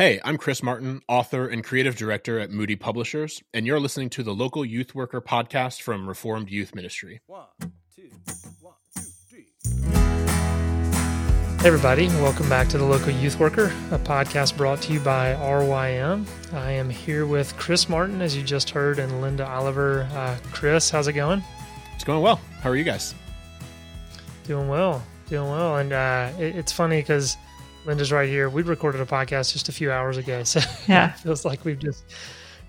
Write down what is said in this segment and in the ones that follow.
Hey, I'm Chris Martin, author and creative director at Moody Publishers, and you're listening to the local youth worker podcast from Reformed Youth Ministry. One, two, one, two, three. Hey, everybody, welcome back to the Local Youth Worker, a podcast brought to you by RYM. I am here with Chris Martin, as you just heard, and Linda Oliver. Uh, Chris, how's it going? It's going well. How are you guys? Doing well, doing well. And uh, it, it's funny because Linda's right here. We recorded a podcast just a few hours ago, so yeah, it feels like we've just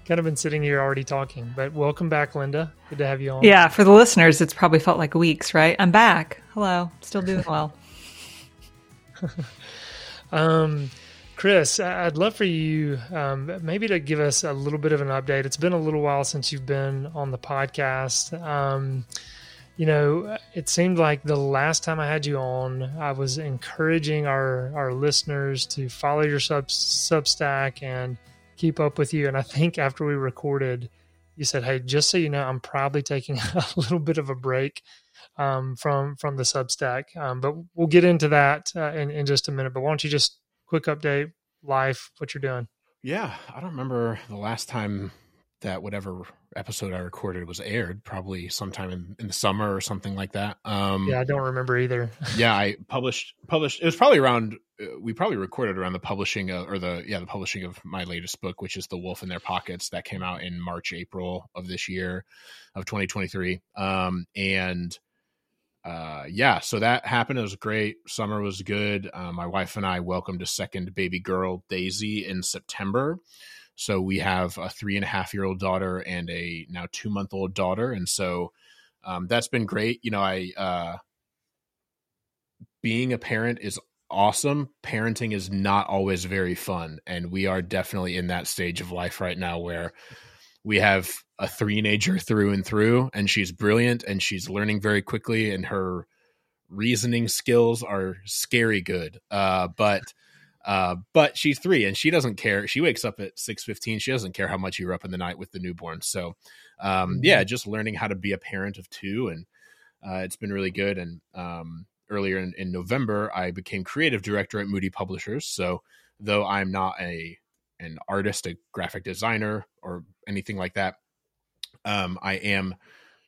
kind of been sitting here already talking. But welcome back, Linda. Good to have you on. Yeah, for the listeners, it's probably felt like weeks, right? I'm back. Hello, still doing well. um, Chris, I'd love for you um, maybe to give us a little bit of an update. It's been a little while since you've been on the podcast. Um, you know, it seemed like the last time I had you on, I was encouraging our our listeners to follow your sub Substack and keep up with you. And I think after we recorded, you said, "Hey, just so you know, I'm probably taking a little bit of a break um, from from the Substack." Um, but we'll get into that uh, in in just a minute. But why don't you just quick update life, what you're doing? Yeah, I don't remember the last time that whatever episode I recorded was aired, probably sometime in, in the summer or something like that. Um, yeah, I don't remember either. yeah, I published published. It was probably around. Uh, we probably recorded around the publishing of, or the yeah the publishing of my latest book, which is The Wolf in Their Pockets, that came out in March April of this year, of 2023. Um, and uh, yeah, so that happened. It was great. Summer was good. Uh, my wife and I welcomed a second baby girl, Daisy, in September. So we have a three and a half year old daughter and a now two month old daughter, and so um, that's been great. You know, I uh, being a parent is awesome. Parenting is not always very fun, and we are definitely in that stage of life right now where we have a three-nager through and through, and she's brilliant and she's learning very quickly, and her reasoning skills are scary good. Uh, but uh, but she's three and she doesn't care. She wakes up at six fifteen. She doesn't care how much you're up in the night with the newborn. So, um, mm-hmm. yeah, just learning how to be a parent of two, and uh, it's been really good. And um, earlier in, in November, I became creative director at Moody Publishers. So, though I'm not a an artist, a graphic designer, or anything like that, um, I am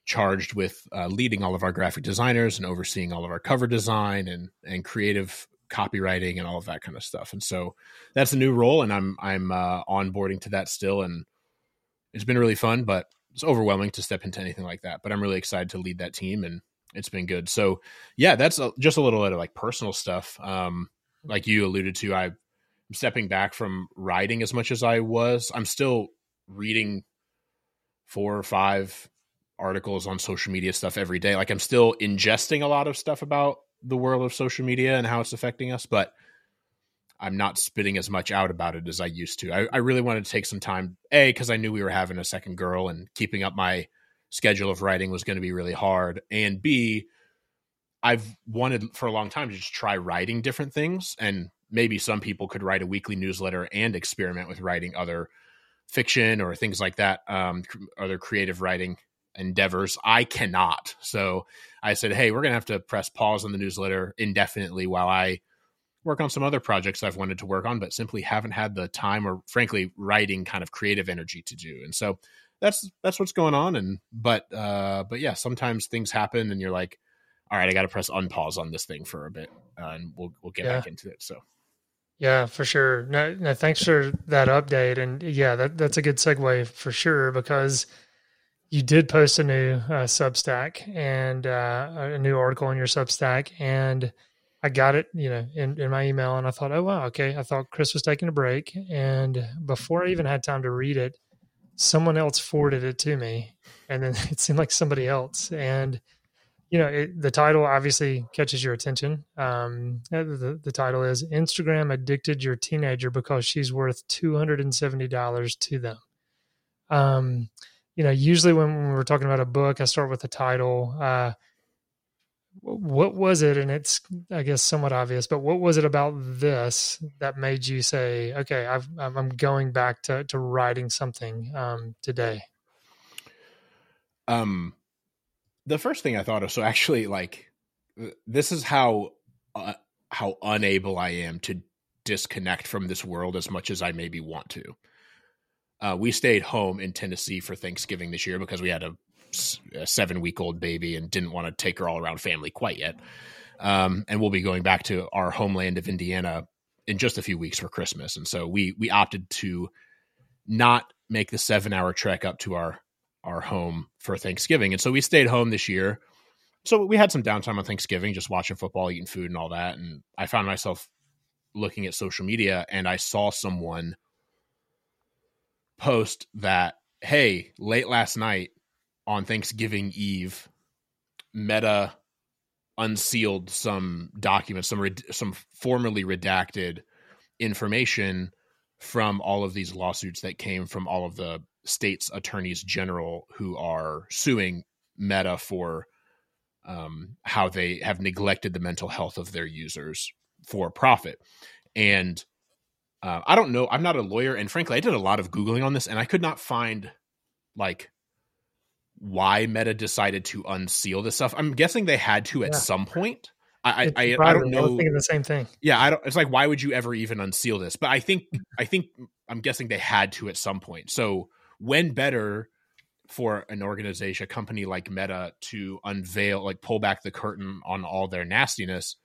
charged with uh, leading all of our graphic designers and overseeing all of our cover design and and creative copywriting and all of that kind of stuff. And so that's a new role, and I'm I'm uh, onboarding to that still, and it's been really fun, but it's overwhelming to step into anything like that. But I'm really excited to lead that team, and it's been good. So yeah, that's a, just a little bit of like personal stuff. Um, like you alluded to, I'm stepping back from writing as much as I was. I'm still reading four or five articles on social media stuff every day. Like I'm still ingesting a lot of stuff about the world of social media and how it's affecting us, but I'm not spitting as much out about it as I used to. I, I really wanted to take some time, A, because I knew we were having a second girl and keeping up my schedule of writing was going to be really hard. And B, I've wanted for a long time to just try writing different things. And maybe some people could write a weekly newsletter and experiment with writing other fiction or things like that, um, other creative writing endeavors. I cannot. So I said, hey, we're going to have to press pause on the newsletter indefinitely while I work on some other projects I've wanted to work on, but simply haven't had the time or frankly writing kind of creative energy to do. And so that's that's what's going on. And but uh but yeah, sometimes things happen and you're like, all right, I got to press unpause on this thing for a bit, uh, and we'll we'll get yeah. back into it. So. Yeah, for sure. No, no, thanks for that update. And yeah, that, that's a good segue for sure because you did post a new uh, Substack and uh, a new article in your Substack, and I got it, you know, in, in my email, and I thought, oh wow, okay. I thought Chris was taking a break, and before I even had time to read it, someone else forwarded it to me, and then it seemed like somebody else, and you know, it, the title obviously catches your attention. Um, the, the title is Instagram addicted your teenager because she's worth two hundred and seventy dollars to them. Um, you know, usually when we're talking about a book, I start with the title. Uh, what was it? And it's, I guess, somewhat obvious, but what was it about this that made you say, okay, i am going back to, to writing something um, today? Um, the first thing I thought of, so actually, like, this is how uh, how unable I am to disconnect from this world as much as I maybe want to. Uh, we stayed home in Tennessee for Thanksgiving this year because we had a, a seven week old baby and didn't want to take her all around family quite yet. Um, and we'll be going back to our homeland of Indiana in just a few weeks for Christmas. And so we we opted to not make the seven hour trek up to our our home for Thanksgiving. And so we stayed home this year. So we had some downtime on Thanksgiving, just watching football, eating food, and all that. And I found myself looking at social media and I saw someone post that, hey, late last night on Thanksgiving Eve, Meta unsealed some documents, some some formerly redacted information from all of these lawsuits that came from all of the states attorneys general who are suing Meta for um, how they have neglected the mental health of their users for profit. And uh, I don't know. I'm not a lawyer, and frankly, I did a lot of googling on this, and I could not find like why Meta decided to unseal this stuff. I'm guessing they had to at yeah. some point. I I, I, I, don't know. I thinking the same thing. Yeah, I don't. It's like why would you ever even unseal this? But I think I think I'm guessing they had to at some point. So when better for an organization, a company like Meta, to unveil, like pull back the curtain on all their nastiness,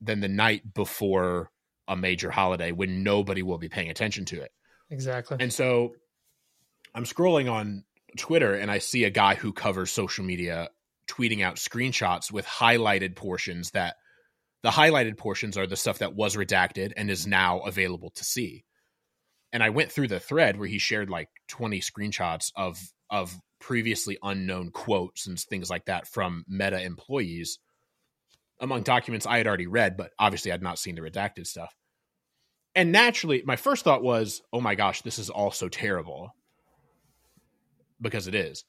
than the night before a major holiday when nobody will be paying attention to it. Exactly. And so I'm scrolling on Twitter and I see a guy who covers social media tweeting out screenshots with highlighted portions that the highlighted portions are the stuff that was redacted and is now available to see. And I went through the thread where he shared like 20 screenshots of of previously unknown quotes and things like that from Meta employees among documents I had already read, but obviously I'd not seen the redacted stuff. And naturally, my first thought was, oh my gosh, this is all so terrible because it is.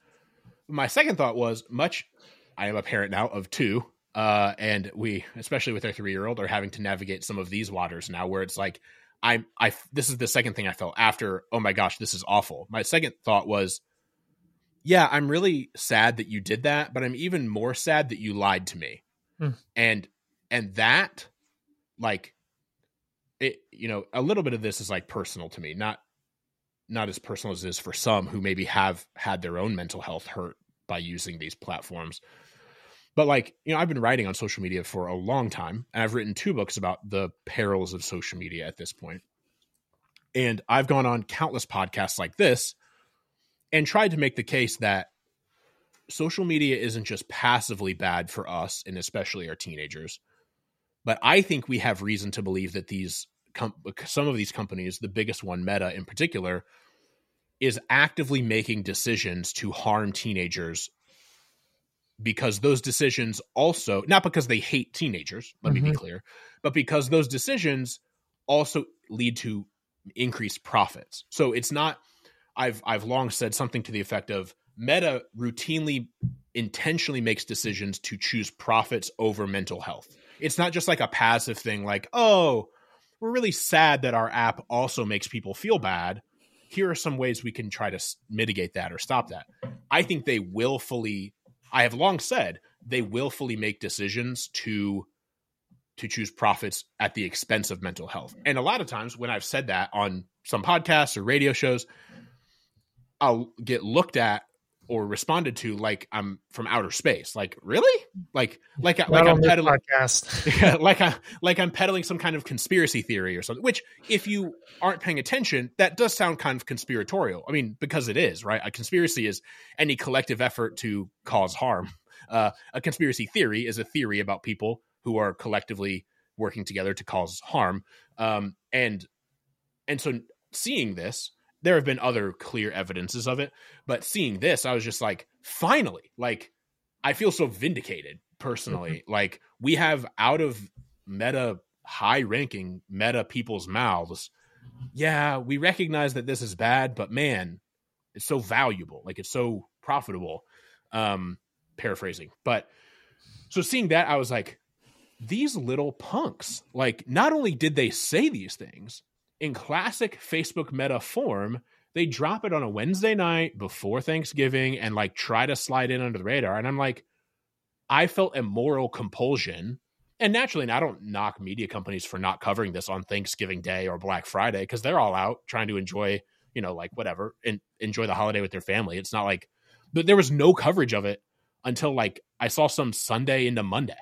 My second thought was much. I am a parent now of two, uh, and we, especially with our three year old, are having to navigate some of these waters now, where it's like, I, I, this is the second thing I felt after. Oh my gosh, this is awful. My second thought was, yeah, I'm really sad that you did that, but I'm even more sad that you lied to me, mm. and and that, like, it, you know, a little bit of this is like personal to me, not not as personal as it is for some who maybe have had their own mental health hurt by using these platforms. But like, you know, I've been writing on social media for a long time, and I've written two books about the perils of social media at this point. And I've gone on countless podcasts like this and tried to make the case that social media isn't just passively bad for us and especially our teenagers, but I think we have reason to believe that these com- some of these companies, the biggest one, Meta in particular, is actively making decisions to harm teenagers because those decisions also not because they hate teenagers let mm-hmm. me be mm-hmm. clear but because those decisions also lead to increased profits so it's not i've i've long said something to the effect of meta routinely intentionally makes decisions to choose profits over mental health it's not just like a passive thing like oh we're really sad that our app also makes people feel bad. Here are some ways we can try to mitigate that or stop that. I think they willfully, I have long said, they willfully make decisions to to choose profits at the expense of mental health. And a lot of times when I've said that on some podcasts or radio shows, I'll get looked at or responded to like I'm from outer space. Like, really? Like, like, Not like I'm peddling, yeah, like I, like I'm peddling some kind of conspiracy theory or something. Which, if you aren't paying attention, that does sound kind of conspiratorial. I mean, because it is, right? A conspiracy is any collective effort to cause harm. Uh, a conspiracy theory is a theory about people who are collectively working together to cause harm. Um, and and so seeing this there have been other clear evidences of it, but seeing this, I was just like, finally, like I feel so vindicated personally. Mm-hmm. Like we have out of meta high ranking meta people's mouths. Yeah, we recognize that this is bad, but man, it's so valuable. Like it's so profitable. Um paraphrasing. But so seeing that I was like these little punks. Like not only did they say these things, in classic Facebook meta form, they drop it on a Wednesday night before Thanksgiving and like try to slide in under the radar. And I'm like, I felt a moral compulsion and naturally, and I don't knock media companies for not covering this on Thanksgiving Day or Black Friday because they're all out trying to enjoy, you know, like whatever and enjoy the holiday with their family. It's not like, but there was no coverage of it until like I saw some Sunday into Monday.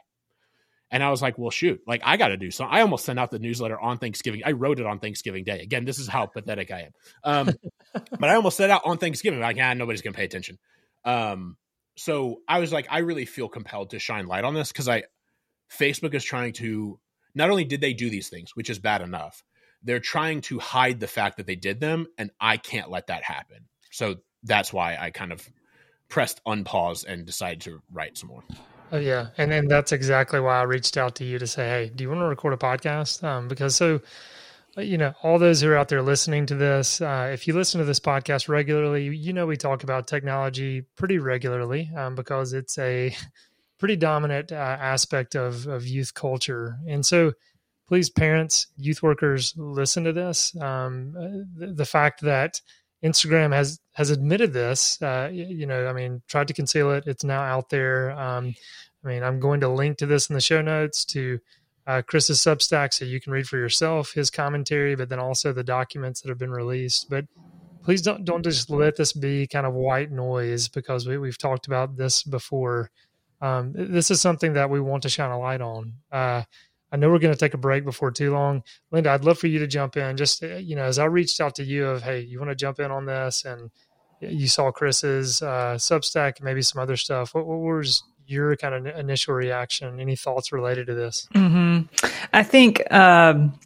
And I was like, well, shoot, like I got to do something. I almost sent out the newsletter on Thanksgiving. I wrote it on Thanksgiving Day. Again, this is how pathetic I am. Um, but I almost sent out on Thanksgiving, like, yeah, nobody's going to pay attention. Um, so I was like, I really feel compelled to shine light on this because I, Facebook is trying to, not only did they do these things, which is bad enough, they're trying to hide the fact that they did them. And I can't let that happen. So that's why I kind of pressed unpause and decided to write some more. Oh yeah, and and that's exactly why I reached out to you to say, hey, do you want to record a podcast? Um, because so, uh, you know, all those who are out there listening to this, uh, if you listen to this podcast regularly, you know we talk about technology pretty regularly um, because it's a pretty dominant uh, aspect of of youth culture, and so. Please, parents, youth workers, listen to this. Um, uh, the, the fact that Instagram has has admitted this. Uh, you know, I mean, tried to conceal it. It's now out there. Um, I mean, I'm going to link to this in the show notes to uh, Chris's Substack so you can read for yourself his commentary, but then also the documents that have been released. But please don't don't just let this be kind of white noise because we, we've talked about this before. Um, this is something that we want to shine a light on. Uh, I know we're going to take a break before too long. Linda, I'd love for you to jump in. Just uh, you know, as I reached out to you of, hey, you want to jump in on this, and you saw Chris's uh, Substack, maybe some other stuff. What, what, was your kind of initial reaction? Any thoughts related to this? Mm-hmm. I think um,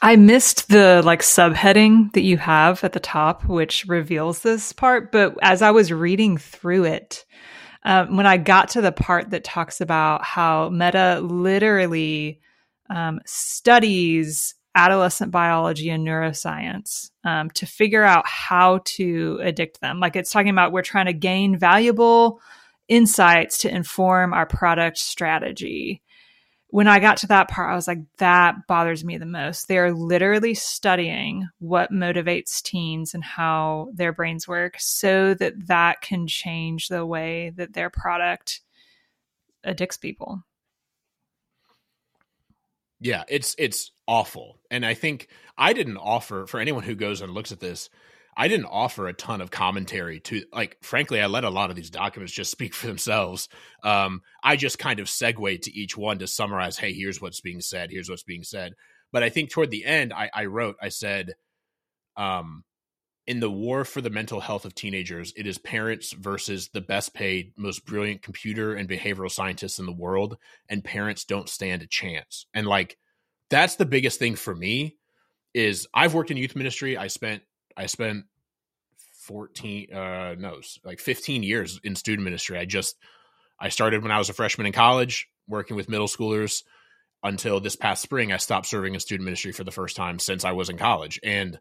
I missed the like subheading that you have at the top, which reveals this part. But as I was reading through it, um, when I got to the part that talks about how Meta literally um, studies adolescent biology and neuroscience um, to figure out how to addict them. Like it's talking about we're trying to gain valuable insights to inform our product strategy when I got to that part, I was like, that bothers me the most. They're literally studying what motivates teens and how their brains work so that that can change the way that their product addicts people. Yeah, it's it's awful. And I think I didn't offer for anyone who goes and looks at this, I didn't offer a ton of commentary to like frankly I let a lot of these documents just speak for themselves. Um, I just kind of segued to each one to summarize, hey, here's what's being said, here's what's being said. But I think toward the end I, I wrote, I said, um, in the war for the mental health of teenagers, it is parents versus the best paid, most brilliant computer and behavioral scientists in the world, and parents don't stand a chance. And like that's the biggest thing for me is I've worked in youth ministry. I spent I spent 14 uh no like 15 years in student ministry. I just i started when i was a freshman in college working with middle schoolers until this past spring i stopped serving in student ministry for the first time since i was in college. And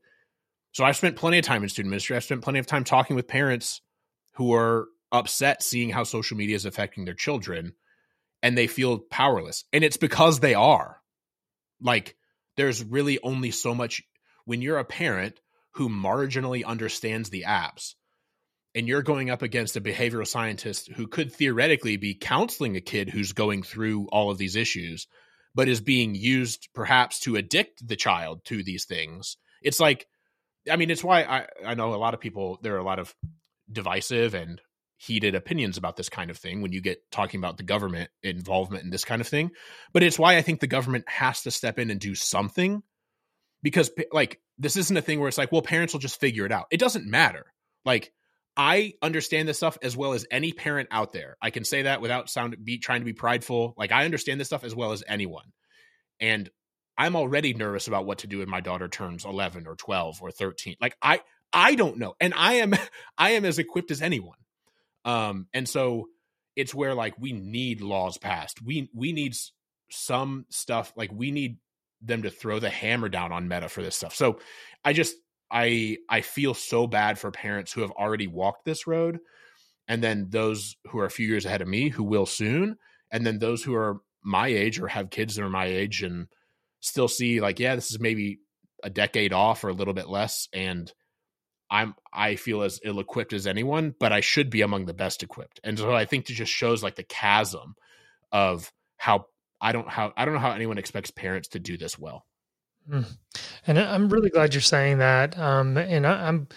so i've spent plenty of time in student ministry. I've spent plenty of time talking with parents who are upset seeing how social media is affecting their children and they feel powerless. And it's because they are. Like there's really only so much when you're a parent who marginally understands the apps and you're going up against a behavioral scientist who could theoretically be counseling a kid who's going through all of these issues but is being used perhaps to addict the child to these things. It's like i mean it's why i i know a lot of people there are a lot of divisive and heated opinions about this kind of thing when you get talking about the government involvement in this kind of thing but it's why i think the government has to step in and do something because like this isn't a thing where it's like, well, parents will just figure it out. It doesn't matter. Like I understand this stuff as well as any parent out there. I can say that without sound be trying to be prideful. Like I understand this stuff as well as anyone. And I'm already nervous about what to do when my daughter turns 11 or 12 or 13. Like I I don't know. And I am I am as equipped as anyone. Um and so it's where like we need laws passed. We we need some stuff like we need them to throw the hammer down on meta for this stuff. So I just I I feel so bad for parents who have already walked this road and then those who are a few years ahead of me who will soon and then those who are my age or have kids that are my age and still see like yeah this is maybe a decade off or a little bit less and I'm I feel as ill equipped as anyone but I should be among the best equipped. And so I think it just shows like the chasm of how I don't how I don't know how anyone expects parents to do this well. Mm. And I'm really glad you're saying that. Um, and I, I'm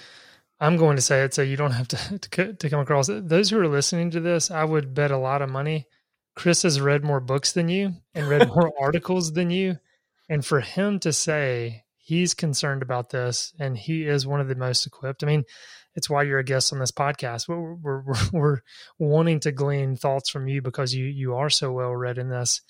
I'm going to say it so you don't have to, to to come across it. Those who are listening to this, I would bet a lot of money. Chris has read more books than you and read more articles than you, and for him to say he's concerned about this and he is one of the most equipped. I mean, it's why you're a guest on this podcast. We're, we're, we're, we're wanting to glean thoughts from you because you you are so well read in this.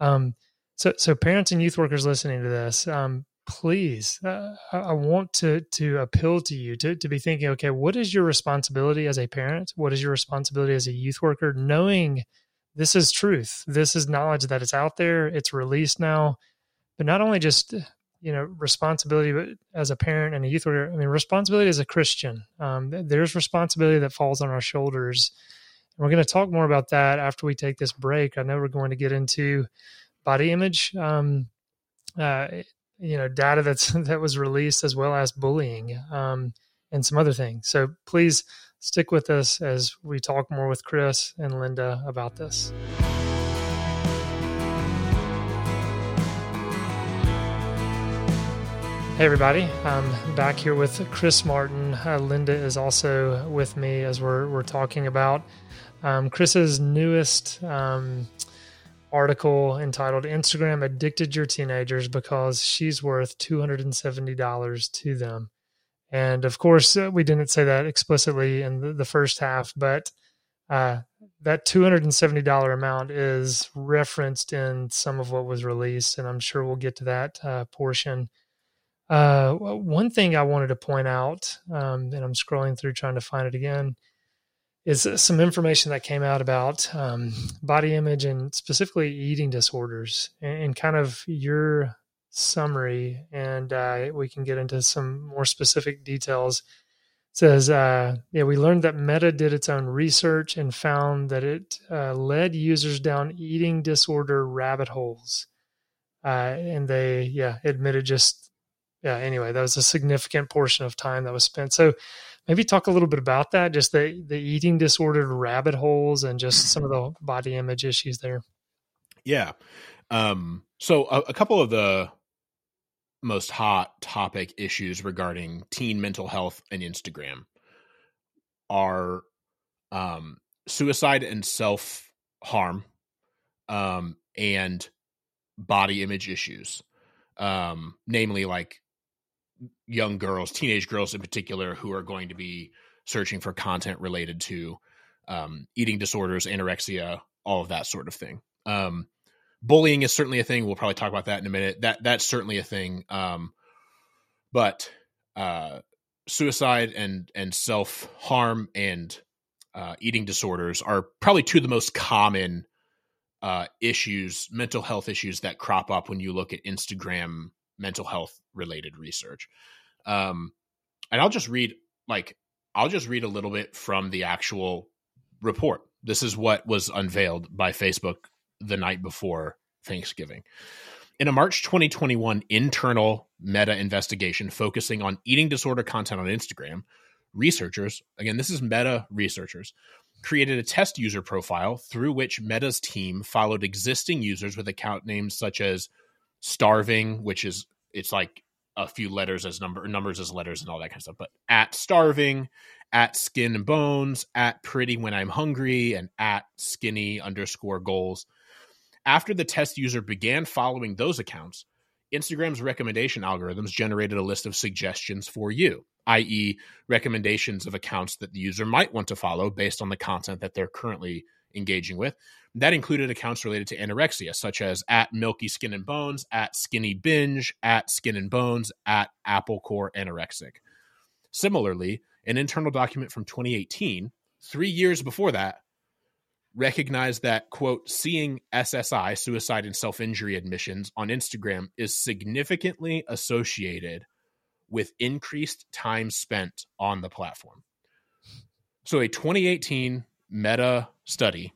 Um, so so parents and youth workers listening to this, um, please, uh, I want to to appeal to you to to be thinking, okay, what is your responsibility as a parent? What is your responsibility as a youth worker? Knowing this is truth, this is knowledge that it's out there, it's released now, but not only just you know responsibility but as a parent and a youth worker i mean responsibility as a christian um, there's responsibility that falls on our shoulders we're going to talk more about that after we take this break i know we're going to get into body image um, uh, you know data that's that was released as well as bullying um, and some other things so please stick with us as we talk more with chris and linda about this Hey, everybody. I'm back here with Chris Martin. Uh, Linda is also with me as we're, we're talking about um, Chris's newest um, article entitled Instagram Addicted Your Teenagers Because She's Worth $270 to Them. And of course, uh, we didn't say that explicitly in the, the first half, but uh, that $270 amount is referenced in some of what was released. And I'm sure we'll get to that uh, portion uh, one thing I wanted to point out, um, and I'm scrolling through trying to find it again, is some information that came out about um, body image and specifically eating disorders, and, and kind of your summary, and uh, we can get into some more specific details. It says, uh, yeah, we learned that Meta did its own research and found that it uh, led users down eating disorder rabbit holes. Uh, and they, yeah, admitted just yeah, anyway, that was a significant portion of time that was spent. So maybe talk a little bit about that, just the the eating disordered rabbit holes and just some of the body image issues there. Yeah. Um, so a, a couple of the most hot topic issues regarding teen mental health and Instagram are um, suicide and self harm um, and body image issues um, namely like young girls, teenage girls in particular, who are going to be searching for content related to um, eating disorders, anorexia, all of that sort of thing. Um, bullying is certainly a thing. We'll probably talk about that in a minute. That that's certainly a thing. Um, but uh, suicide and and self harm and uh, eating disorders are probably two of the most common uh, issues, mental health issues that crop up when you look at Instagram mental health related research. Um, and I'll just read like I'll just read a little bit from the actual report. This is what was unveiled by Facebook the night before Thanksgiving. In a March 2021 internal meta investigation focusing on eating disorder content on Instagram, researchers, again, this is meta researchers, created a test user profile through which Meta's team followed existing users with account names such as starving, which is it's like a few letters as number numbers as letters and all that kind of stuff. But at starving, at skin and bones, at pretty when I'm hungry, and at skinny underscore goals. After the test user began following those accounts, Instagram's recommendation algorithms generated a list of suggestions for you, i.e., recommendations of accounts that the user might want to follow based on the content that they're currently engaging with. That included accounts related to anorexia, such as at Milky Skin and Bones, at Skinny Binge, at Skin and Bones, at Apple Core Anorexic. Similarly, an internal document from 2018, three years before that, recognized that, quote, seeing SSI, suicide and self injury admissions on Instagram is significantly associated with increased time spent on the platform. So, a 2018 meta study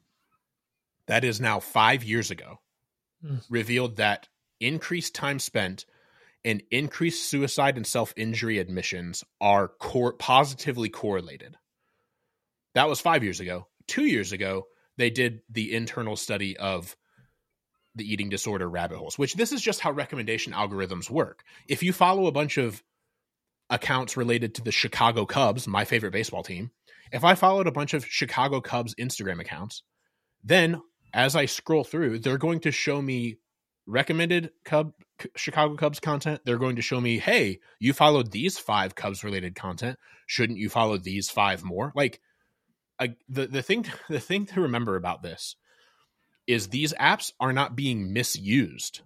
that is now five years ago, mm. revealed that increased time spent and increased suicide and self injury admissions are cor- positively correlated. That was five years ago. Two years ago, they did the internal study of the eating disorder rabbit holes, which this is just how recommendation algorithms work. If you follow a bunch of accounts related to the Chicago Cubs, my favorite baseball team, if I followed a bunch of Chicago Cubs Instagram accounts, then as I scroll through, they're going to show me recommended Cub Chicago Cubs content. They're going to show me, hey, you followed these five Cubs related content. Shouldn't you follow these five more? Like, I, the the thing the thing to remember about this is these apps are not being misused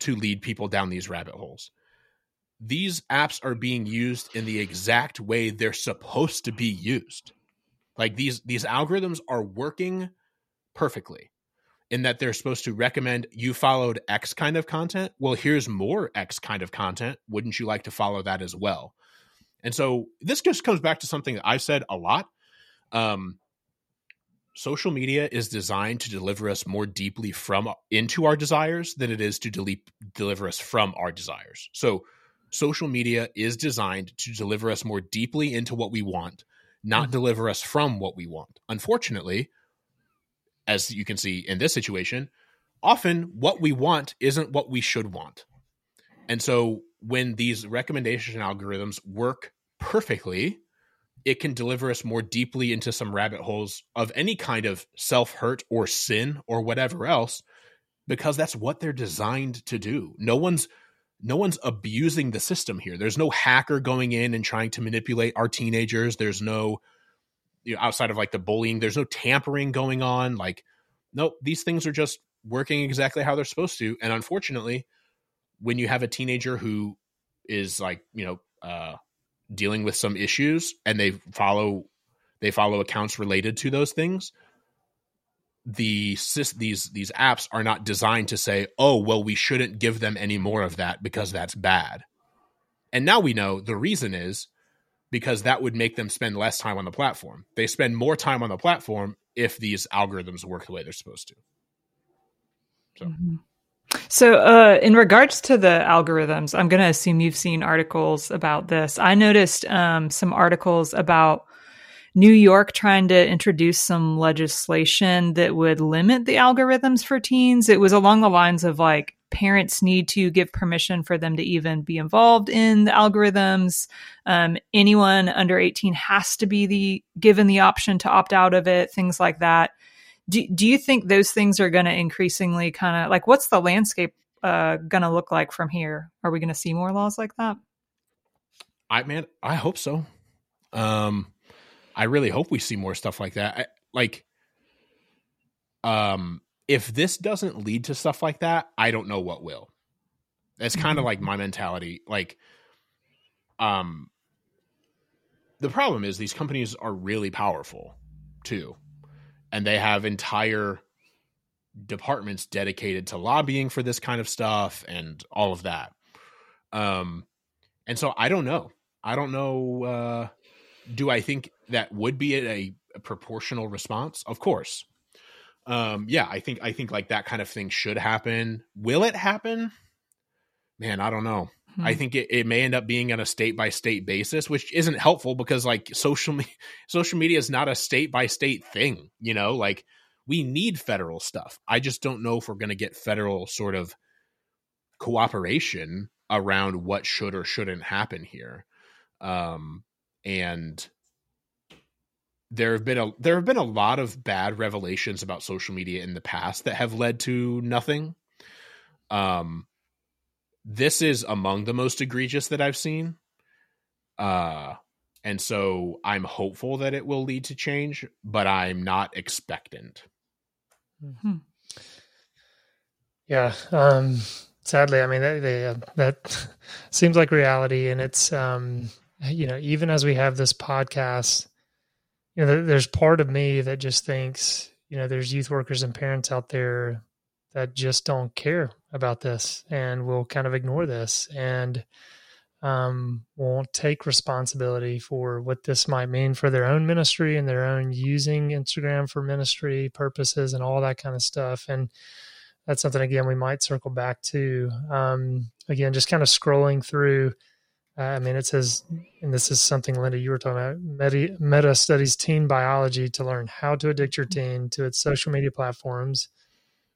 to lead people down these rabbit holes. These apps are being used in the exact way they're supposed to be used. Like these these algorithms are working perfectly in that they're supposed to recommend you followed X kind of content. Well, here's more X kind of content. Wouldn't you like to follow that as well? And so this just comes back to something that I've said a lot. Um, social media is designed to deliver us more deeply from into our desires than it is to delete, deliver us from our desires. So social media is designed to deliver us more deeply into what we want, not mm-hmm. deliver us from what we want. Unfortunately, as you can see in this situation, often what we want isn't what we should want. And so when these recommendation algorithms work perfectly, it can deliver us more deeply into some rabbit holes of any kind of self hurt or sin or whatever else because that's what they're designed to do. No one's no one's abusing the system here. There's no hacker going in and trying to manipulate our teenagers. There's no you know, outside of like the bullying, there's no tampering going on. Like, nope, these things are just working exactly how they're supposed to. And unfortunately, when you have a teenager who is like, you know, uh, dealing with some issues and they follow they follow accounts related to those things the these these apps are not designed to say oh well we shouldn't give them any more of that because that's bad and now we know the reason is because that would make them spend less time on the platform they spend more time on the platform if these algorithms work the way they're supposed to so mm-hmm. So, uh, in regards to the algorithms, I'm going to assume you've seen articles about this. I noticed um, some articles about New York trying to introduce some legislation that would limit the algorithms for teens. It was along the lines of like parents need to give permission for them to even be involved in the algorithms. Um, anyone under 18 has to be the given the option to opt out of it. Things like that do, do you think those things are going to increasingly kind of like what's the landscape uh, going to look like from here? Are we going to see more laws like that? I man, I hope so. Um, I really hope we see more stuff like that. I, like, um, if this doesn't lead to stuff like that, I don't know what will. That's kind of mm-hmm. like my mentality. Like, um, the problem is these companies are really powerful too and they have entire departments dedicated to lobbying for this kind of stuff and all of that. Um, and so I don't know. I don't know. Uh, do I think that would be a, a proportional response? Of course. Um, yeah, I think I think like that kind of thing should happen. Will it happen? Man, I don't know. Hmm. I think it, it may end up being on a state by state basis, which isn't helpful because like social me- social media is not a state by state thing. You know, like we need federal stuff. I just don't know if we're going to get federal sort of cooperation around what should or shouldn't happen here. Um, and there have been a there have been a lot of bad revelations about social media in the past that have led to nothing. Um, this is among the most egregious that I've seen. Uh and so I'm hopeful that it will lead to change, but I'm not expectant. Hmm. Yeah. Um sadly, I mean that they, uh, that seems like reality and it's um you know, even as we have this podcast, you know, there's part of me that just thinks, you know, there's youth workers and parents out there that just don't care about this and will kind of ignore this and um, won't take responsibility for what this might mean for their own ministry and their own using Instagram for ministry purposes and all that kind of stuff. And that's something again we might circle back to. Um, again, just kind of scrolling through. Uh, I mean, it says, and this is something Linda you were talking about. Meta, studies teen biology to learn how to addict your teen to its social media platforms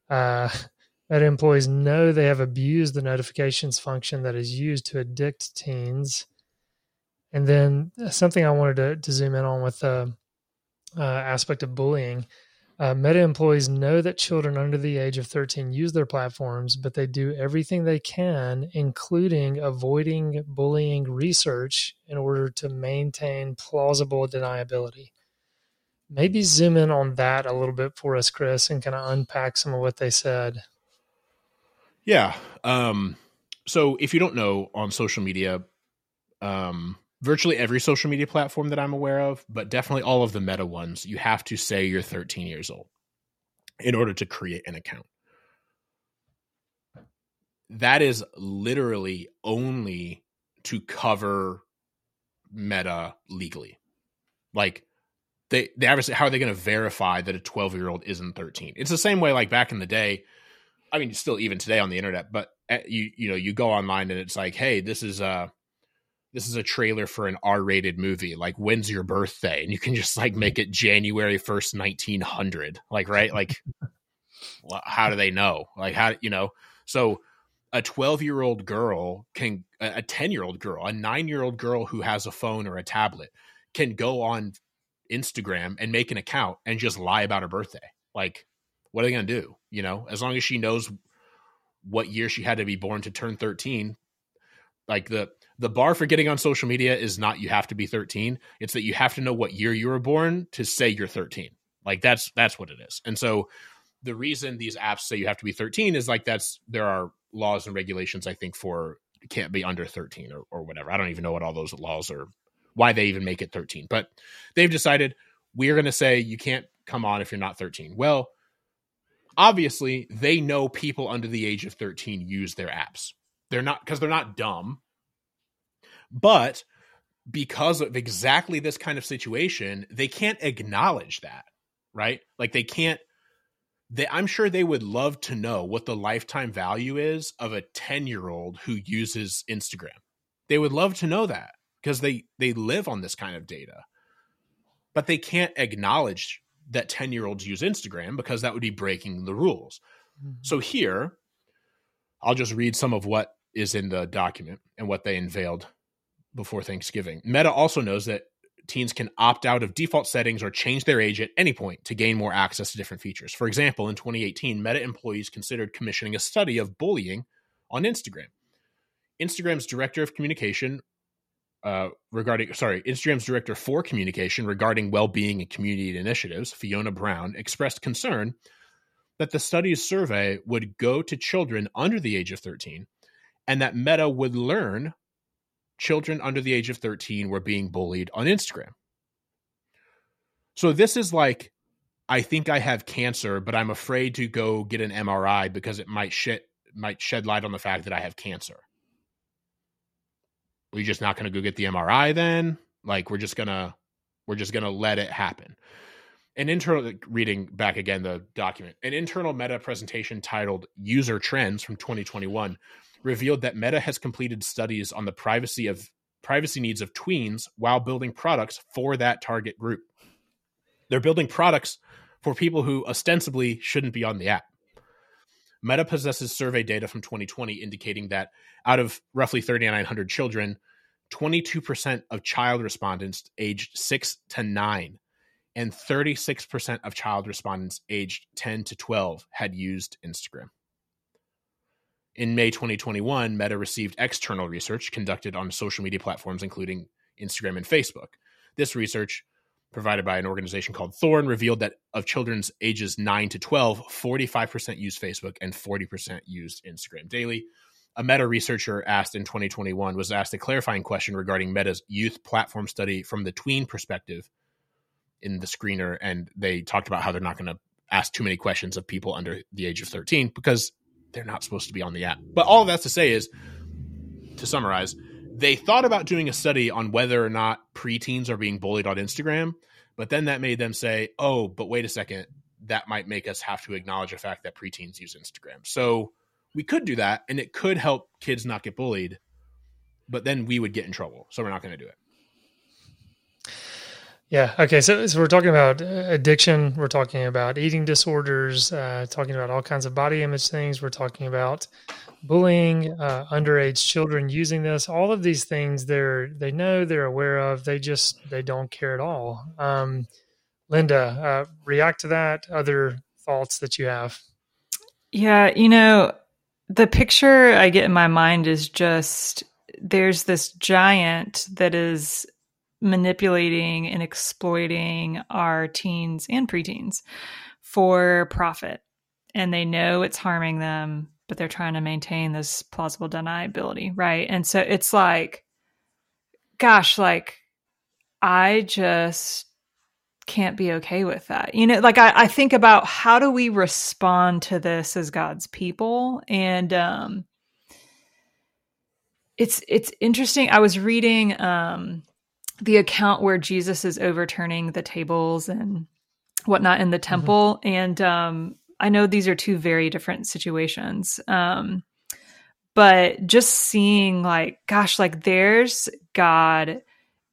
uh, Meta employees know they have abused the notifications function that is used to addict teens. And then something I wanted to, to zoom in on with the uh, aspect of bullying. Uh, Meta employees know that children under the age of 13 use their platforms, but they do everything they can, including avoiding bullying research, in order to maintain plausible deniability. Maybe zoom in on that a little bit for us, Chris, and kind of unpack some of what they said. Yeah. Um, so if you don't know on social media, um, virtually every social media platform that I'm aware of, but definitely all of the meta ones, you have to say you're 13 years old in order to create an account. That is literally only to cover meta legally. Like they they obviously how are they going to verify that a 12 year old isn't 13? It's the same way like back in the day I mean, still even today on the internet, but eh, you you know you go online and it's like, hey, this is a this is a trailer for an R-rated movie. Like, when's your birthday? And you can just like make it January first, nineteen hundred. Like, right? Like, how do they know? Like, how you know? So, a twelve-year-old girl can, a ten-year-old girl, a nine-year-old girl who has a phone or a tablet can go on Instagram and make an account and just lie about her birthday. Like, what are they going to do? You know, as long as she knows what year she had to be born to turn 13, like the the bar for getting on social media is not you have to be 13. It's that you have to know what year you were born to say you're 13. Like that's that's what it is. And so the reason these apps say you have to be 13 is like that's there are laws and regulations I think for can't be under 13 or, or whatever. I don't even know what all those laws are why they even make it 13. But they've decided we're going to say you can't come on if you're not 13. Well, obviously they know people under the age of 13 use their apps. They're not because they're not dumb. But because of exactly this kind of situation, they can't acknowledge that, right? Like they can't they I'm sure they would love to know what the lifetime value is of a 10-year-old who uses Instagram. They would love to know that because they they live on this kind of data. But they can't acknowledge that 10 year olds use Instagram because that would be breaking the rules. Mm-hmm. So here, I'll just read some of what is in the document and what they unveiled before Thanksgiving. Meta also knows that teens can opt out of default settings or change their age at any point to gain more access to different features. For example, in 2018, Meta employees considered commissioning a study of bullying on Instagram. Instagram's director of communication uh, regarding sorry instagram's director for communication regarding well-being and community initiatives fiona brown expressed concern that the study's survey would go to children under the age of 13 and that meta would learn children under the age of 13 were being bullied on instagram so this is like i think i have cancer but i'm afraid to go get an mri because it might shed might shed light on the fact that i have cancer We're just not going to go get the MRI then? Like we're just to we're just to let it happen. An internal reading back again the document. An internal Meta presentation titled User Trends from 2021 revealed that Meta has completed studies on the privacy of privacy needs of tweens while building products for that target group. They're building products for people who ostensibly shouldn't be on the app. Meta possesses survey data from 2020 indicating that out of roughly 3,900 children, 22% of child respondents aged 6 to 9 and 36% of child respondents aged 10 to 12 had used Instagram. In May 2021, Meta received external research conducted on social media platforms, including Instagram and Facebook. This research provided by an organization called Thorn revealed that of children's ages 9 to 12, 45% used Facebook and 40% used Instagram daily. A Meta researcher asked in 2021 was asked a clarifying question regarding Meta's youth platform study from the tween perspective in the screener, and they talked about how they're not going to ask too many questions of people under the age of 13 because they're not supposed to be on the app. But all that's to say is, to summarize, they thought about doing a study on whether or not preteens are being bullied on Instagram, but then that made them say, oh, but wait a second, that might make us have to acknowledge the fact that preteens use Instagram. So we could do that and it could help kids not get bullied, but then we would get in trouble. So we're not going to do it. Yeah. Okay. So, so we're talking about addiction. We're talking about eating disorders. Uh, talking about all kinds of body image things. We're talking about bullying, uh, underage children using this. All of these things, they're they know, they're aware of. They just they don't care at all. Um, Linda, uh, react to that. Other thoughts that you have? Yeah, you know, the picture I get in my mind is just there's this giant that is manipulating and exploiting our teens and preteens for profit. And they know it's harming them, but they're trying to maintain this plausible deniability, right? And so it's like, gosh, like, I just can't be okay with that. You know, like I, I think about how do we respond to this as God's people? And um it's it's interesting. I was reading um the account where Jesus is overturning the tables and whatnot in the mm-hmm. temple. Mm-hmm. And um I know these are two very different situations. Um but just seeing like, gosh, like there's God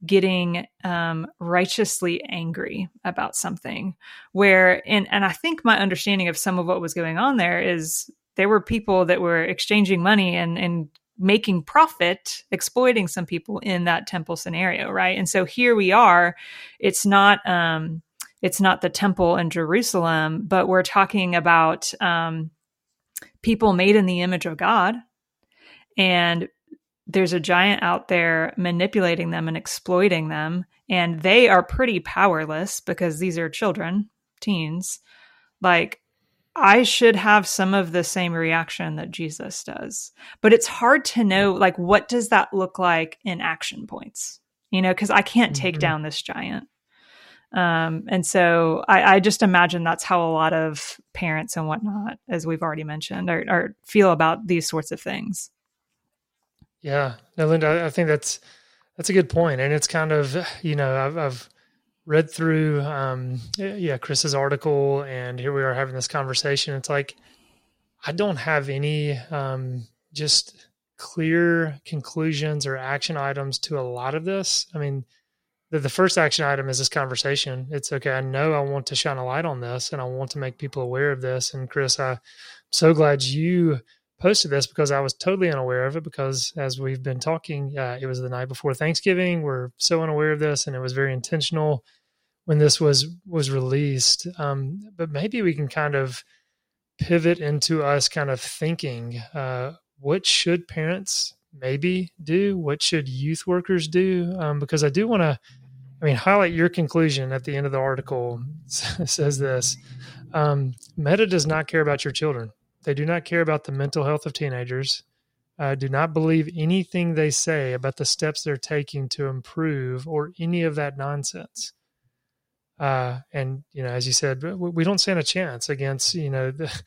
getting um, righteously angry about something where and and i think my understanding of some of what was going on there is there were people that were exchanging money and and making profit exploiting some people in that temple scenario right? And so here we are. It's not um it's not the temple in jerusalem but we're talking about um people made in the image of god. And there's a giant out there manipulating them and exploiting them. And they are pretty powerless because these are children teens. Like i should have some of the same reaction that jesus does. But it's hard to know like what does that look like in action points? You know because i can't take mm-hmm. down this giant. Um, and so I, I, just imagine that's how a lot of parents and whatnot, as we've already mentioned, are, are feel about these sorts of things. Yeah, no, Linda, I think that's that's a good point, and it's kind of you know I've, I've read through um, yeah Chris's article, and here we are having this conversation. It's like I don't have any um, just clear conclusions or action items to a lot of this. I mean, the, the first action item is this conversation. It's okay. I know I want to shine a light on this, and I want to make people aware of this. And Chris, I'm so glad you posted this because I was totally unaware of it. Because as we've been talking, uh, it was the night before Thanksgiving. We're so unaware of this, and it was very intentional when this was was released. Um, but maybe we can kind of pivot into us kind of thinking: uh, what should parents maybe do? What should youth workers do? Um, because I do want to. I mean, highlight your conclusion at the end of the article. says this: um, Meta does not care about your children. They do not care about the mental health of teenagers. Uh, do not believe anything they say about the steps they're taking to improve or any of that nonsense. Uh, and you know, as you said, we don't stand a chance against you know the,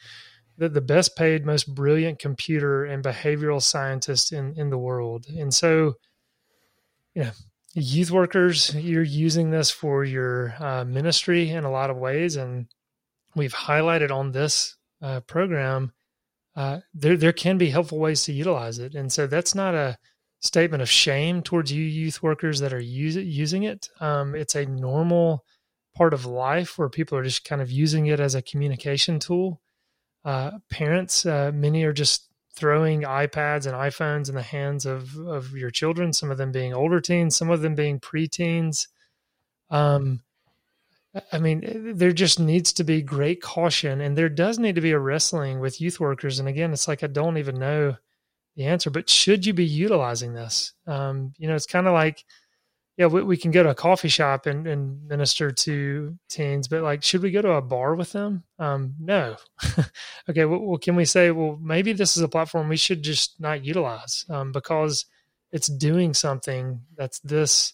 the, best paid, most brilliant computer and behavioral scientist in in the world. And so, you know, youth workers, you're using this for your uh, ministry in a lot of ways, and we've highlighted on this uh, program, uh, there there can be helpful ways to utilize it, and so that's not a statement of shame towards you youth workers that are use, using it. Um, it's a normal part of life where people are just kind of using it as a communication tool. Uh, parents, uh, many are just throwing iPads and iPhones in the hands of of your children. Some of them being older teens, some of them being preteens. Um, I mean, there just needs to be great caution, and there does need to be a wrestling with youth workers. And again, it's like I don't even know the answer, but should you be utilizing this? Um, you know, it's kind of like, yeah, we, we, can go to a coffee shop and, and, minister to teens, but like, should we go to a bar with them? Um, no. okay, well, well, can we say, well, maybe this is a platform we should just not utilize um, because it's doing something that's this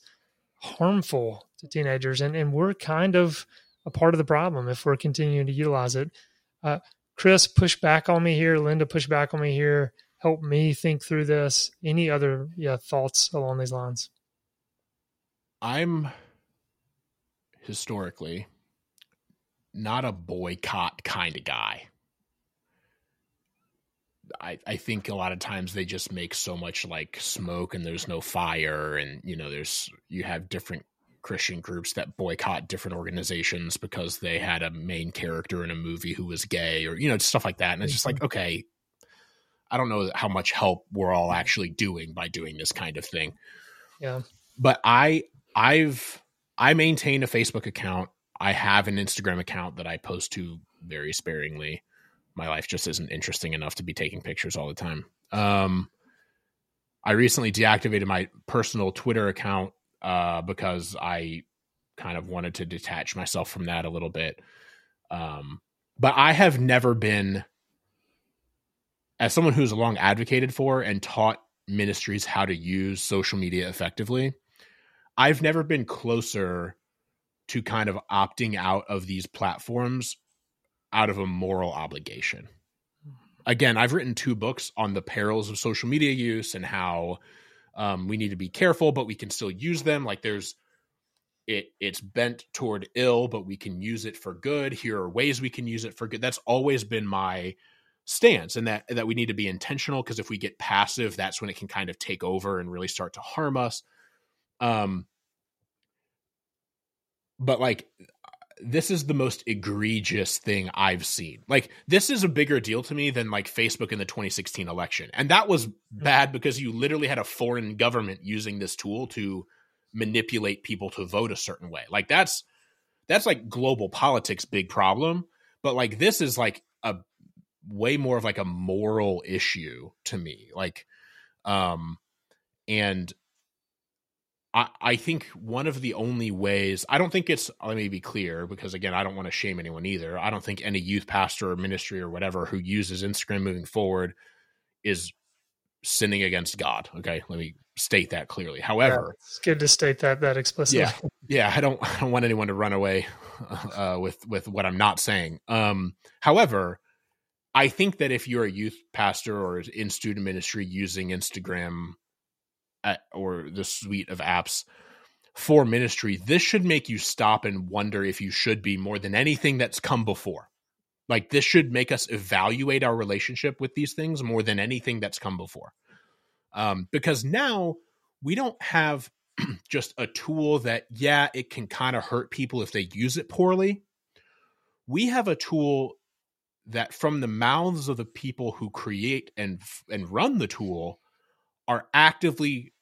harmful to teenagers, and and we're kind of a part of the problem if we're continuing to utilize it. Uh, Chris, push back on me here. Linda, push back on me here. Help me think through this. Any other yeah thoughts along these lines? I'm historically not a boycott kind of guy. I, I think a lot of times they just make so much like smoke and there's no fire and you know there's you have different Christian groups that boycott different organizations because they had a main character in a movie who was gay or you know stuff like that and it's just like mm-hmm. okay I don't know how much help we're all actually doing by doing this kind of thing. Yeah. But I I've I maintain a Facebook account. I have an Instagram account that I post to very sparingly. My life just isn't interesting enough to be taking pictures all the time. Um I recently deactivated my personal Twitter account uh, because I kind of wanted to detach myself from that a little bit. Um, but I have never been, as someone who's long advocated for and taught ministries how to use social media effectively, I've never been closer to kind of opting out of these platforms out of a moral obligation. Again, I've written two books on the perils of social media use and how um, we need to be careful, but we can still use them. Like there's it it's bent toward ill, but we can use it for good. Here are ways we can use it for good. That's always been my stance and that that we need to be intentional because if we get passive, that's when it can kind of take over and really start to harm us. Um but like this is the most egregious thing I've seen. Like this is a bigger deal to me than like Facebook in the 2016 election. And that was mm-hmm. bad because you literally had a foreign government using this tool to manipulate people to vote a certain way. Like that's that's like global politics big problem, but like this is like a way more of like a moral issue to me. Like um and I, I think one of the only ways I don't think it's let me be clear because again I don't want to shame anyone either. I don't think any youth pastor or ministry or whatever who uses Instagram moving forward is sinning against God. Okay, let me state that clearly. However, yeah, it's good to state that that explicitly. Yeah, yeah. I don't I don't want anyone to run away uh, with with what I'm not saying. Um, however, I think that if you're a youth pastor or in student ministry using Instagram or the suite of apps for ministry, this should make you stop and wonder if you should be more than anything that's come before. Like this should make us evaluate our relationship with these things more than anything that's come before. Um, because now we don't have just a tool that, yeah, it can kind of hurt people if they use it poorly. We have a tool that, from the mouths of the people who create and and run the tool, are actively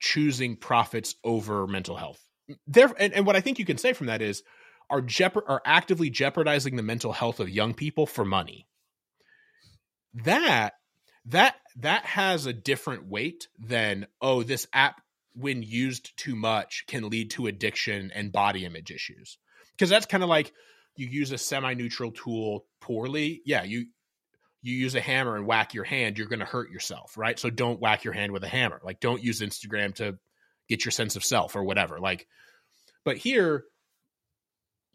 choosing profits over mental health. There and, and what I think you can say from that is are jeopard are actively jeopardizing the mental health of young people for money. That that that has a different weight than oh this app when used too much can lead to addiction and body image issues. Because that's kind of like you use a semi-neutral tool poorly. Yeah, you you use a hammer and whack your hand, you're going to hurt yourself, right? So don't whack your hand with a hammer. Like don't use Instagram to get your sense of self or whatever. Like but here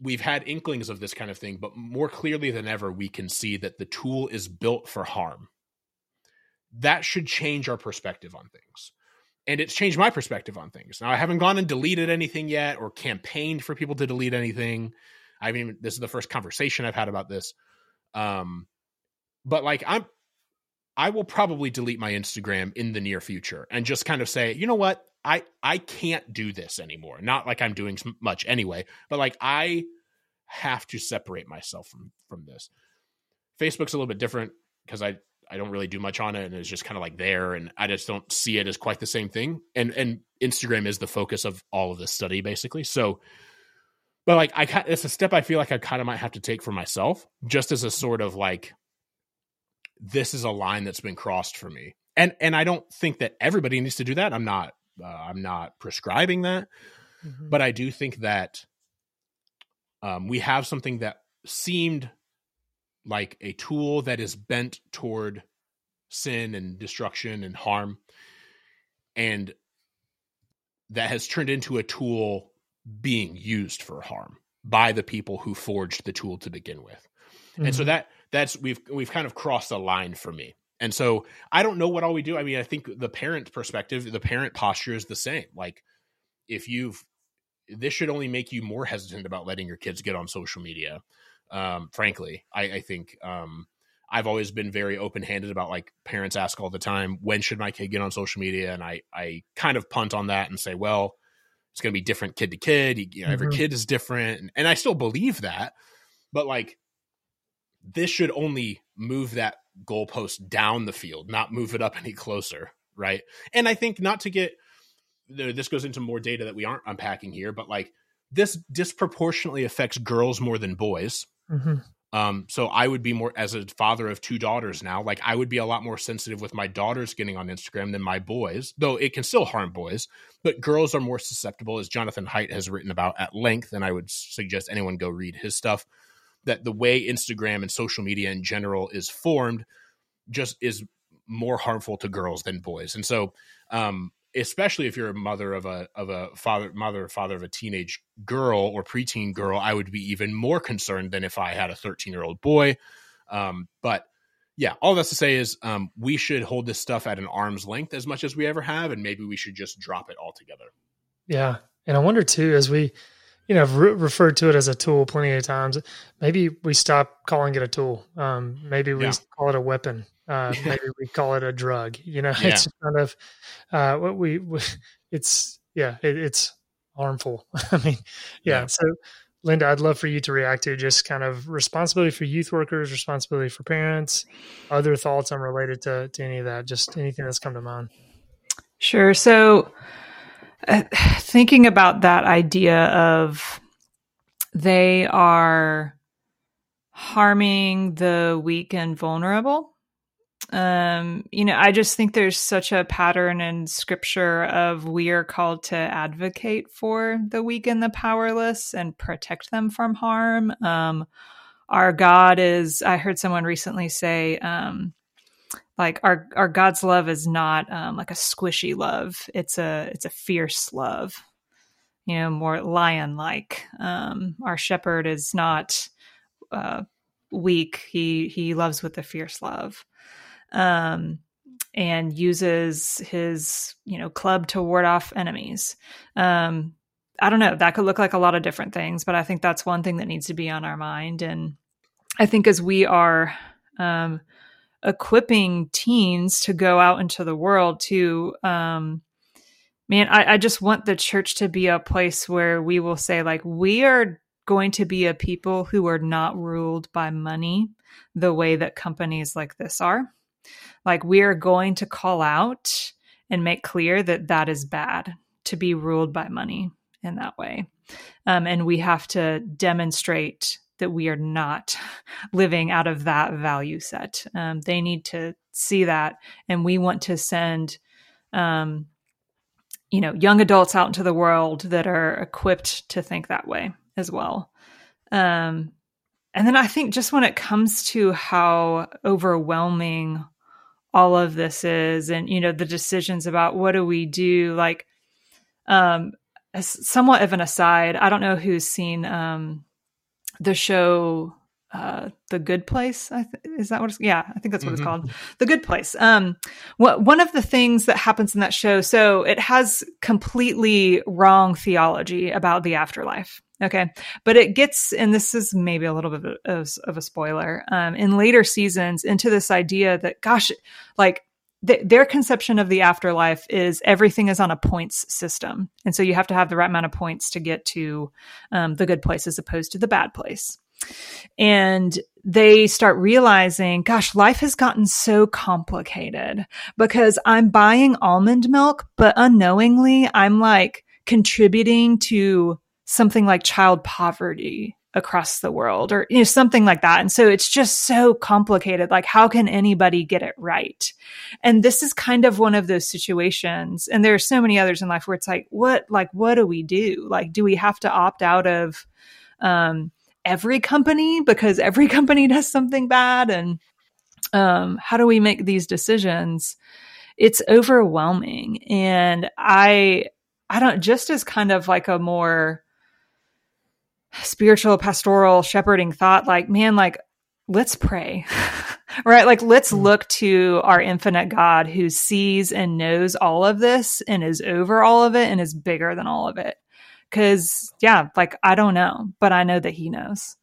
we've had inklings of this kind of thing, but more clearly than ever we can see that the tool is built for harm. That should change our perspective on things. And it's changed my perspective on things. Now I haven't gone and deleted anything yet or campaigned for people to delete anything. I mean, this is the first conversation I've had about this. Um, but like I'm I will probably delete my Instagram in the near future and just kind of say, you know what? I I can't do this anymore. Not like I'm doing much anyway, but like I have to separate myself from from this. Facebook's a little bit different because I I don't really do much on it and it's just kind of like there and I just don't see it as quite the same thing. And and Instagram is the focus of all of this study basically. So but like I it's a step I feel like I kind of might have to take for myself just as a sort of like this is a line that's been crossed for me. And and I don't think that everybody needs to do that. I'm not uh, I'm not prescribing that, mm-hmm. but I do think that um, we have something that seemed like a tool that is bent toward sin and destruction and harm, and that has turned into a tool being used for harm by the people who forged the tool to begin with. Mm-hmm. And so mm-hmm. that that's we've we've kind of crossed a line for me. And so I don't know what all we do. I mean, I think the parent perspective, the parent posture is the same. Like if you've this should only make you more hesitant about letting your kids get on social media. Um, frankly, I, I think um, I've always been very open handed about like parents ask all the time, when should my kid get on social media? And I, I kind of punt on that and say, well, it's going to be different kid to kid. You know, every Mhm. kid is different, and, and I still believe that. But like, this should only move that goalpost down the field, not move it up any closer, right? And I think not to get this goes into more data that we aren't unpacking here, but like this disproportionately affects girls more than boys. hmm Um, so I would be more as a father of two daughters now, like I would be a lot more sensitive with my daughters getting on Instagram than my boys, though it can still harm boys, but girls are more susceptible, as Jonathan Haidt has written about at length, and I would suggest anyone go read his stuff. That the way Instagram and social media in general is formed just is more harmful to girls than boys. And so um especially if you're a mother of a of a father mother father of a teenage girl or preteen girl, I would be even more concerned than if I had a 13 year old boy. Um, but yeah, all that's to say is um, we should hold this stuff at an arm's length as much as we ever have, and maybe we should just drop it altogether. Yeah, and I wonder too, as we, you know, re- referred to it as a tool plenty of times. Maybe we stop calling it a tool. Um, maybe we Yeah. call it a weapon. Uh, Maybe we call it a drug. You know, Yeah. it's kind of uh, what we, we. It's yeah, it, it's harmful. I mean, yeah. Yeah. So, Linda, I'd love for you to react to just kind of responsibility for youth workers, responsibility for parents, other thoughts unrelated to to any of that. Just anything that's come to mind. Sure. So, thinking about that idea of they are harming the weak and vulnerable. Um, you know, I just think there's such a pattern in scripture of we are called to advocate for the weak and the powerless and protect them from harm. Um, our God is, I heard someone recently say, um, like our our God's love is not um, like a squishy love. It's a it's a fierce love. You know, more lion like. Um, our shepherd is not uh, weak. He he loves with a fierce love, um, and uses his you know club to ward off enemies. Um, I don't know. That could look like a lot of different things, but I think that's one thing that needs to be on our mind. And I think as we are um, equipping teens to go out into the world to um man I, I just want the church to be a place where we will say like we are going to be a people who are not ruled by money the way that companies like this are. Like we are going to call out and make clear that that is bad to be ruled by money in that way. Um, and we have to demonstrate that we are not living out of that value set. Um, they need to see that, and we want to send, um, you know, young adults out into the world that are equipped to think that way as well. Um, and then I think just when it comes to how overwhelming all of this is, and you know, the decisions about what do we do, like, um, somewhat of an aside, I don't know who's seen um, the show uh the good place I th- is that what it's yeah i think that's what Mhm. it's called. The good place. Um what one of the things that happens in that show so it has completely wrong theology about the afterlife okay? But it gets and this is maybe a little bit of, of a spoiler um in later seasons into this idea that gosh like th- their conception of the afterlife is everything is on a points system. And so you have to have the right amount of points to get to um, the good place as opposed to the bad place. And they start realizing, gosh, life has gotten so complicated because I'm buying almond milk, but unknowingly I'm like contributing to something like child poverty across the world or you know something like that. And so it's just so complicated like how can anybody get it right? And this is kind of one of those situations and there are so many others in life where it's like what like what do we do? Like do we have to opt out of um every company because every company does something bad? And um, how do we make these decisions? It's overwhelming. And i i don't just as kind of like a more spiritual pastoral shepherding thought like man like let's pray right like let's look to our infinite god who sees and knows all of this and is over all of it and is bigger than all of it because yeah like i don't know but i know that he knows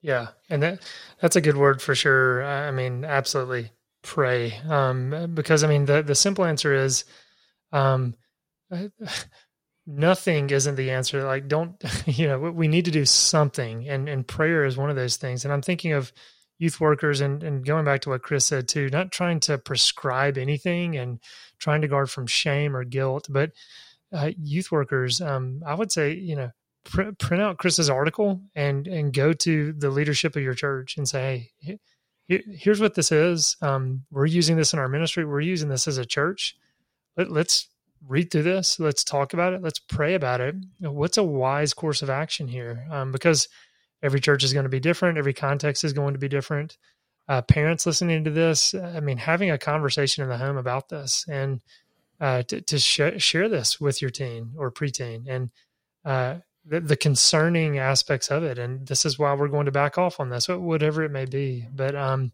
Yeah, and that that's a good word for sure. I mean, absolutely pray. Um, because I mean, the the simple answer is, um, nothing isn't the answer. Like, don't, you know, we need to do something. And, and prayer is one of those things. And I'm thinking of youth workers and, and going back to what Chris said too, not trying to prescribe anything and trying to guard from shame or guilt, but uh, youth workers, um, I would say, you know, pr- print out Chris's article and, and go to the leadership of your church and say, Hey, here's what this is. Um, we're using this in our ministry. We're using this as a church. Let, let's read through this. Let's talk about it. Let's pray about it. What's a wise course of action here? Um, because every church is going to be different. Every context is going to be different. Uh, parents listening to this, I mean, having a conversation in the home about this and uh, to, to sh- share this with your teen or preteen and uh, the, the, concerning aspects of it. And this is why we're going to back off on this, whatever it may be. But um,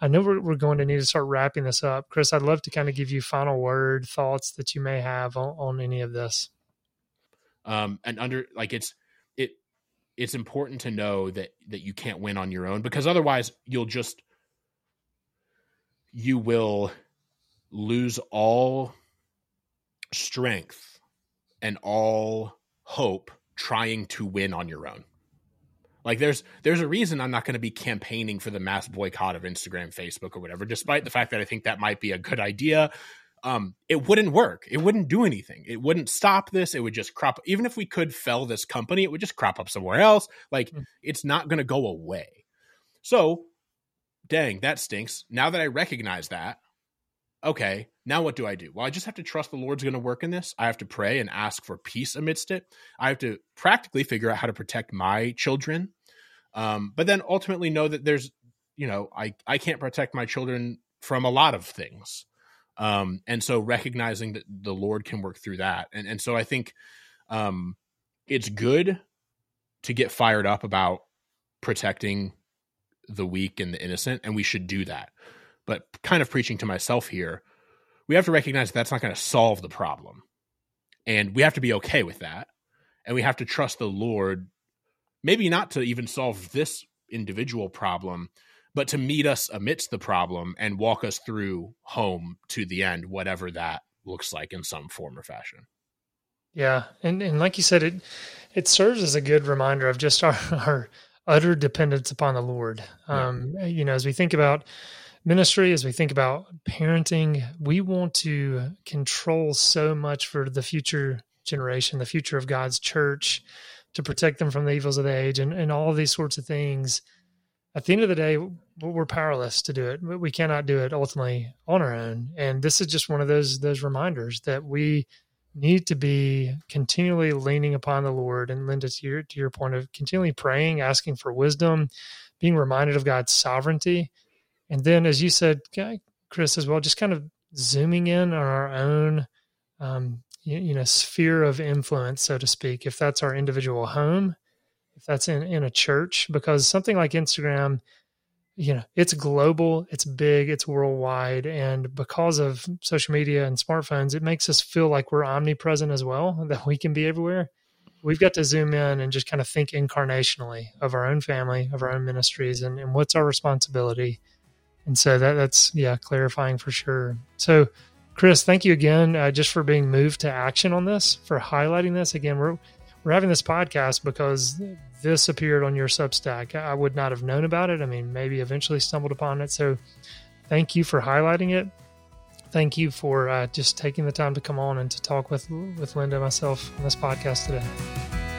I know we're, we're, going to need to start wrapping this up. Chris, I'd love to kind of give you final word thoughts that you may have on, on any of this. Um, and under like it's it it's important to know that that you can't win on your own because otherwise you'll just you will lose all strength and all hope trying to win on your own. Like there's there's a reason I'm not going to be campaigning for the mass boycott of Instagram, Facebook, or whatever, despite the fact that I think that might be a good idea. Um, it wouldn't work. It wouldn't do anything. It wouldn't stop this. It would just crop. Even if we could fell this company, it would just crop up somewhere else. Like mm. it's not going to go away. So, dang, that stinks. Now that I recognize that, okay, now what do I do? Well, I just have to trust the Lord's going to work in this. I have to pray and ask for peace amidst it. I have to practically figure out how to protect my children. Um, but then ultimately know that there's, you know, I, I can't protect my children from a lot of things. Um, and so recognizing that the Lord can work through that. And, and so I think um, it's good to get fired up about protecting the weak and the innocent, and we should do that but kind of preaching to myself here, we have to recognize that that's not going to solve the problem. And we have to be okay with that. And we have to trust the Lord, maybe not to even solve this individual problem, but to meet us amidst the problem and walk us through home to the end, whatever that looks like in some form or fashion. Yeah. And and like you said, it it serves as a good reminder of just our, our utter dependence upon the Lord. Um, yeah. you know, as we think about ministry, as we think about parenting, we want to control so much for the future generation, the future of God's church, to protect them from the evils of the age and, and all these sorts of things. At the end of the day, we're powerless to do it. We cannot do it ultimately on our own. And this is just one of those those reminders that we need to be continually leaning upon the Lord. And Linda, to your to your point of continually praying, asking for wisdom, being reminded of God's sovereignty, and then, as you said, Chris, as well, just kind of zooming in on our own, um, you, you, know, sphere of influence, so to speak. If that's our individual home, if that's in in a church, because something like Instagram, you know, it's global, it's big, it's worldwide, and because of social media and smartphones, it makes us feel like we're omnipresent as well, that we can be everywhere we've got to zoom in and just kind of think incarnationally of our own family, of our own ministries, and, and what's our responsibility and so that that's yeah clarifying for sure. So, Chris, thank you again uh, just for being moved to action on this, for highlighting this. Again, we're we're having this podcast because this appeared on your Substack. I would not have known about it. I mean, maybe eventually stumbled upon it. So, thank you for highlighting it. Thank you for uh, just taking the time to come on and to talk with with Linda and myself on this podcast today.